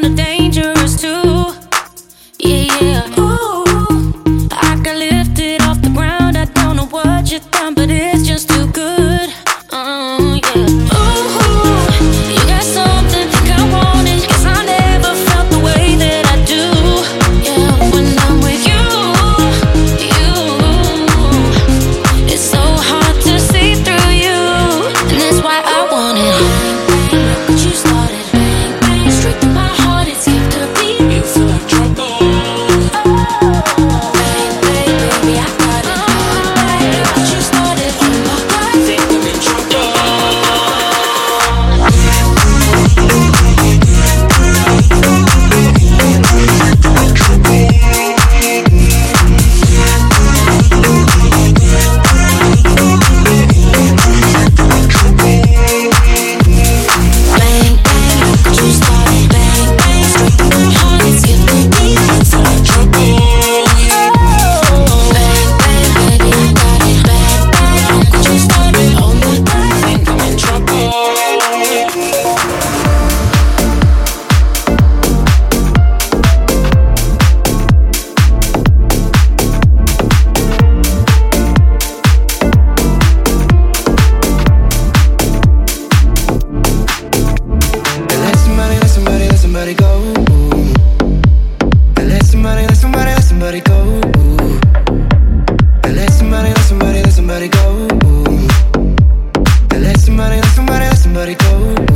kinda dangerous too. Yeah, yeah. go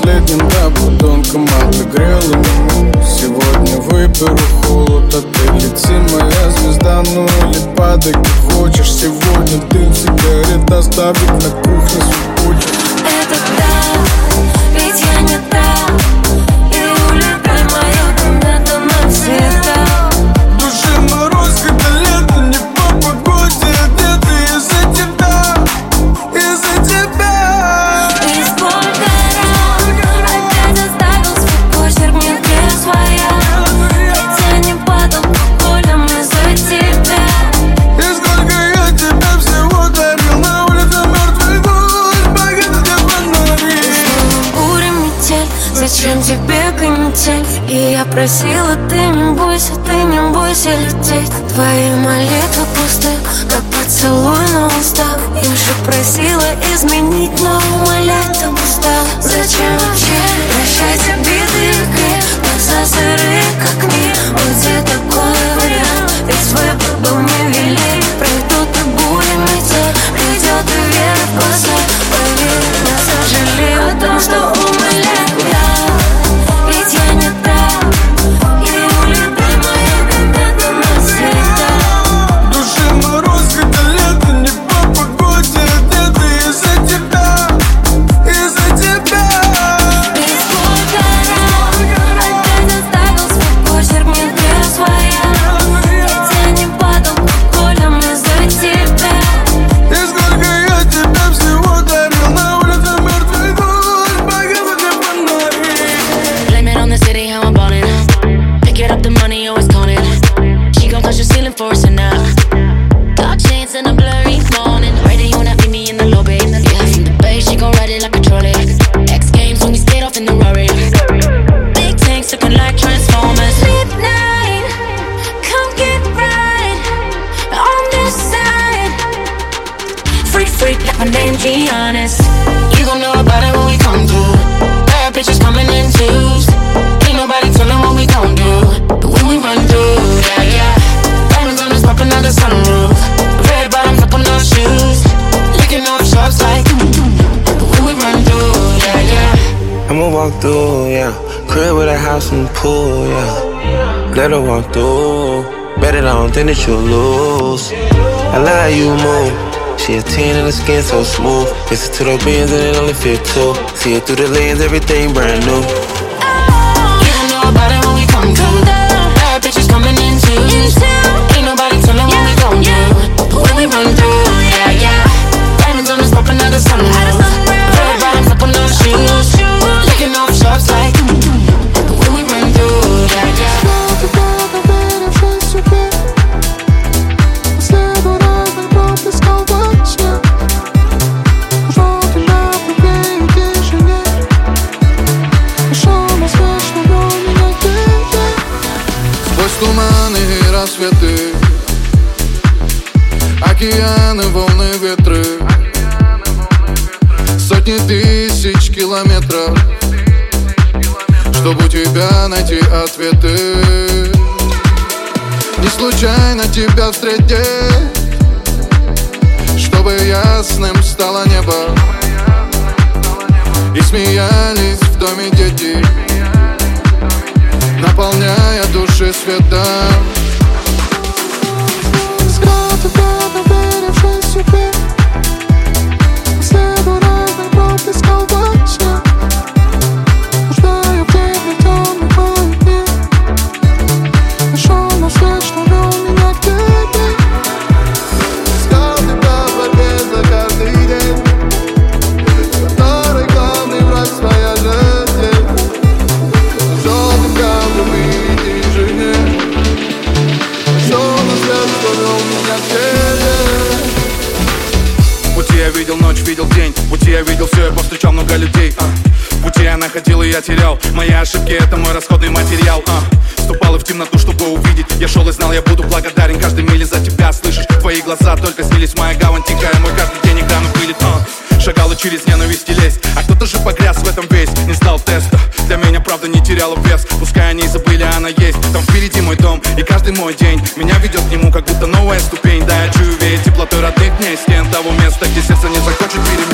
последним обладонком отыгрела ему. Сегодня выберу холод, а ты лети, моя звезда Ну или падай, как хочешь. Сегодня дым сигарет оставит на кухне супутник Это да, ведь я не та. И я просила, ты не бойся, ты не бойся лететь. Твои молитвы пусты, как поцелуй на устах. Я же просила изменить, но умоляю, ты устал Зачем be honest. You gon' know about it when we come through. Bad bitches coming in twos. Ain't nobody telling what we gon' do. But when we run through, yeah, yeah. Diamonds on us popping out the sunroof. Red bottoms up on those shoes. Licking off shots like. Mm, mm, mm. But when we run through, yeah, yeah. I'ma walk through, yeah. Crib with a house and pool, yeah. Let her walk through. Bet it, I don't think that you'll lose. I like how you move. She a 10 and the skin so smooth. Listen to the beans and it only fit two. See it through the lens, everything brand new. Oh, when we come. Bad coming in. Ain't nobody telling what we gon' do. When we run through, yeah, yeah. Diamonds on the. Океаны, волны, ветры. Сотни тысяч километров. Чтобы у тебя найти ответы. Не случайно тебя встретить. Чтобы ясным стало небо. И смеялись в доме дети. Наполняя души светом видел день. В пути я видел все, я повстречал много людей. А. В пути я находил и я терял. Мои ошибки это мой расходный материал. А. Вступал и в темноту, чтобы увидеть. Я шел и знал, я буду благодарен. Каждой миле за тебя Слышишь, твои глаза только снились. Моя гавань тихая, мой каждый день экраны пылит. А. Шагал и через ненависть и лезть А кто-то же погряз в этом весь. Не сдал теста. Для меня правда не теряла вес. Пускай они и забыли, она есть. Там впереди мой дом и каждый мой день. Меня ведет к нему, как будто новая ступень. Да, я сердце не захочет перемен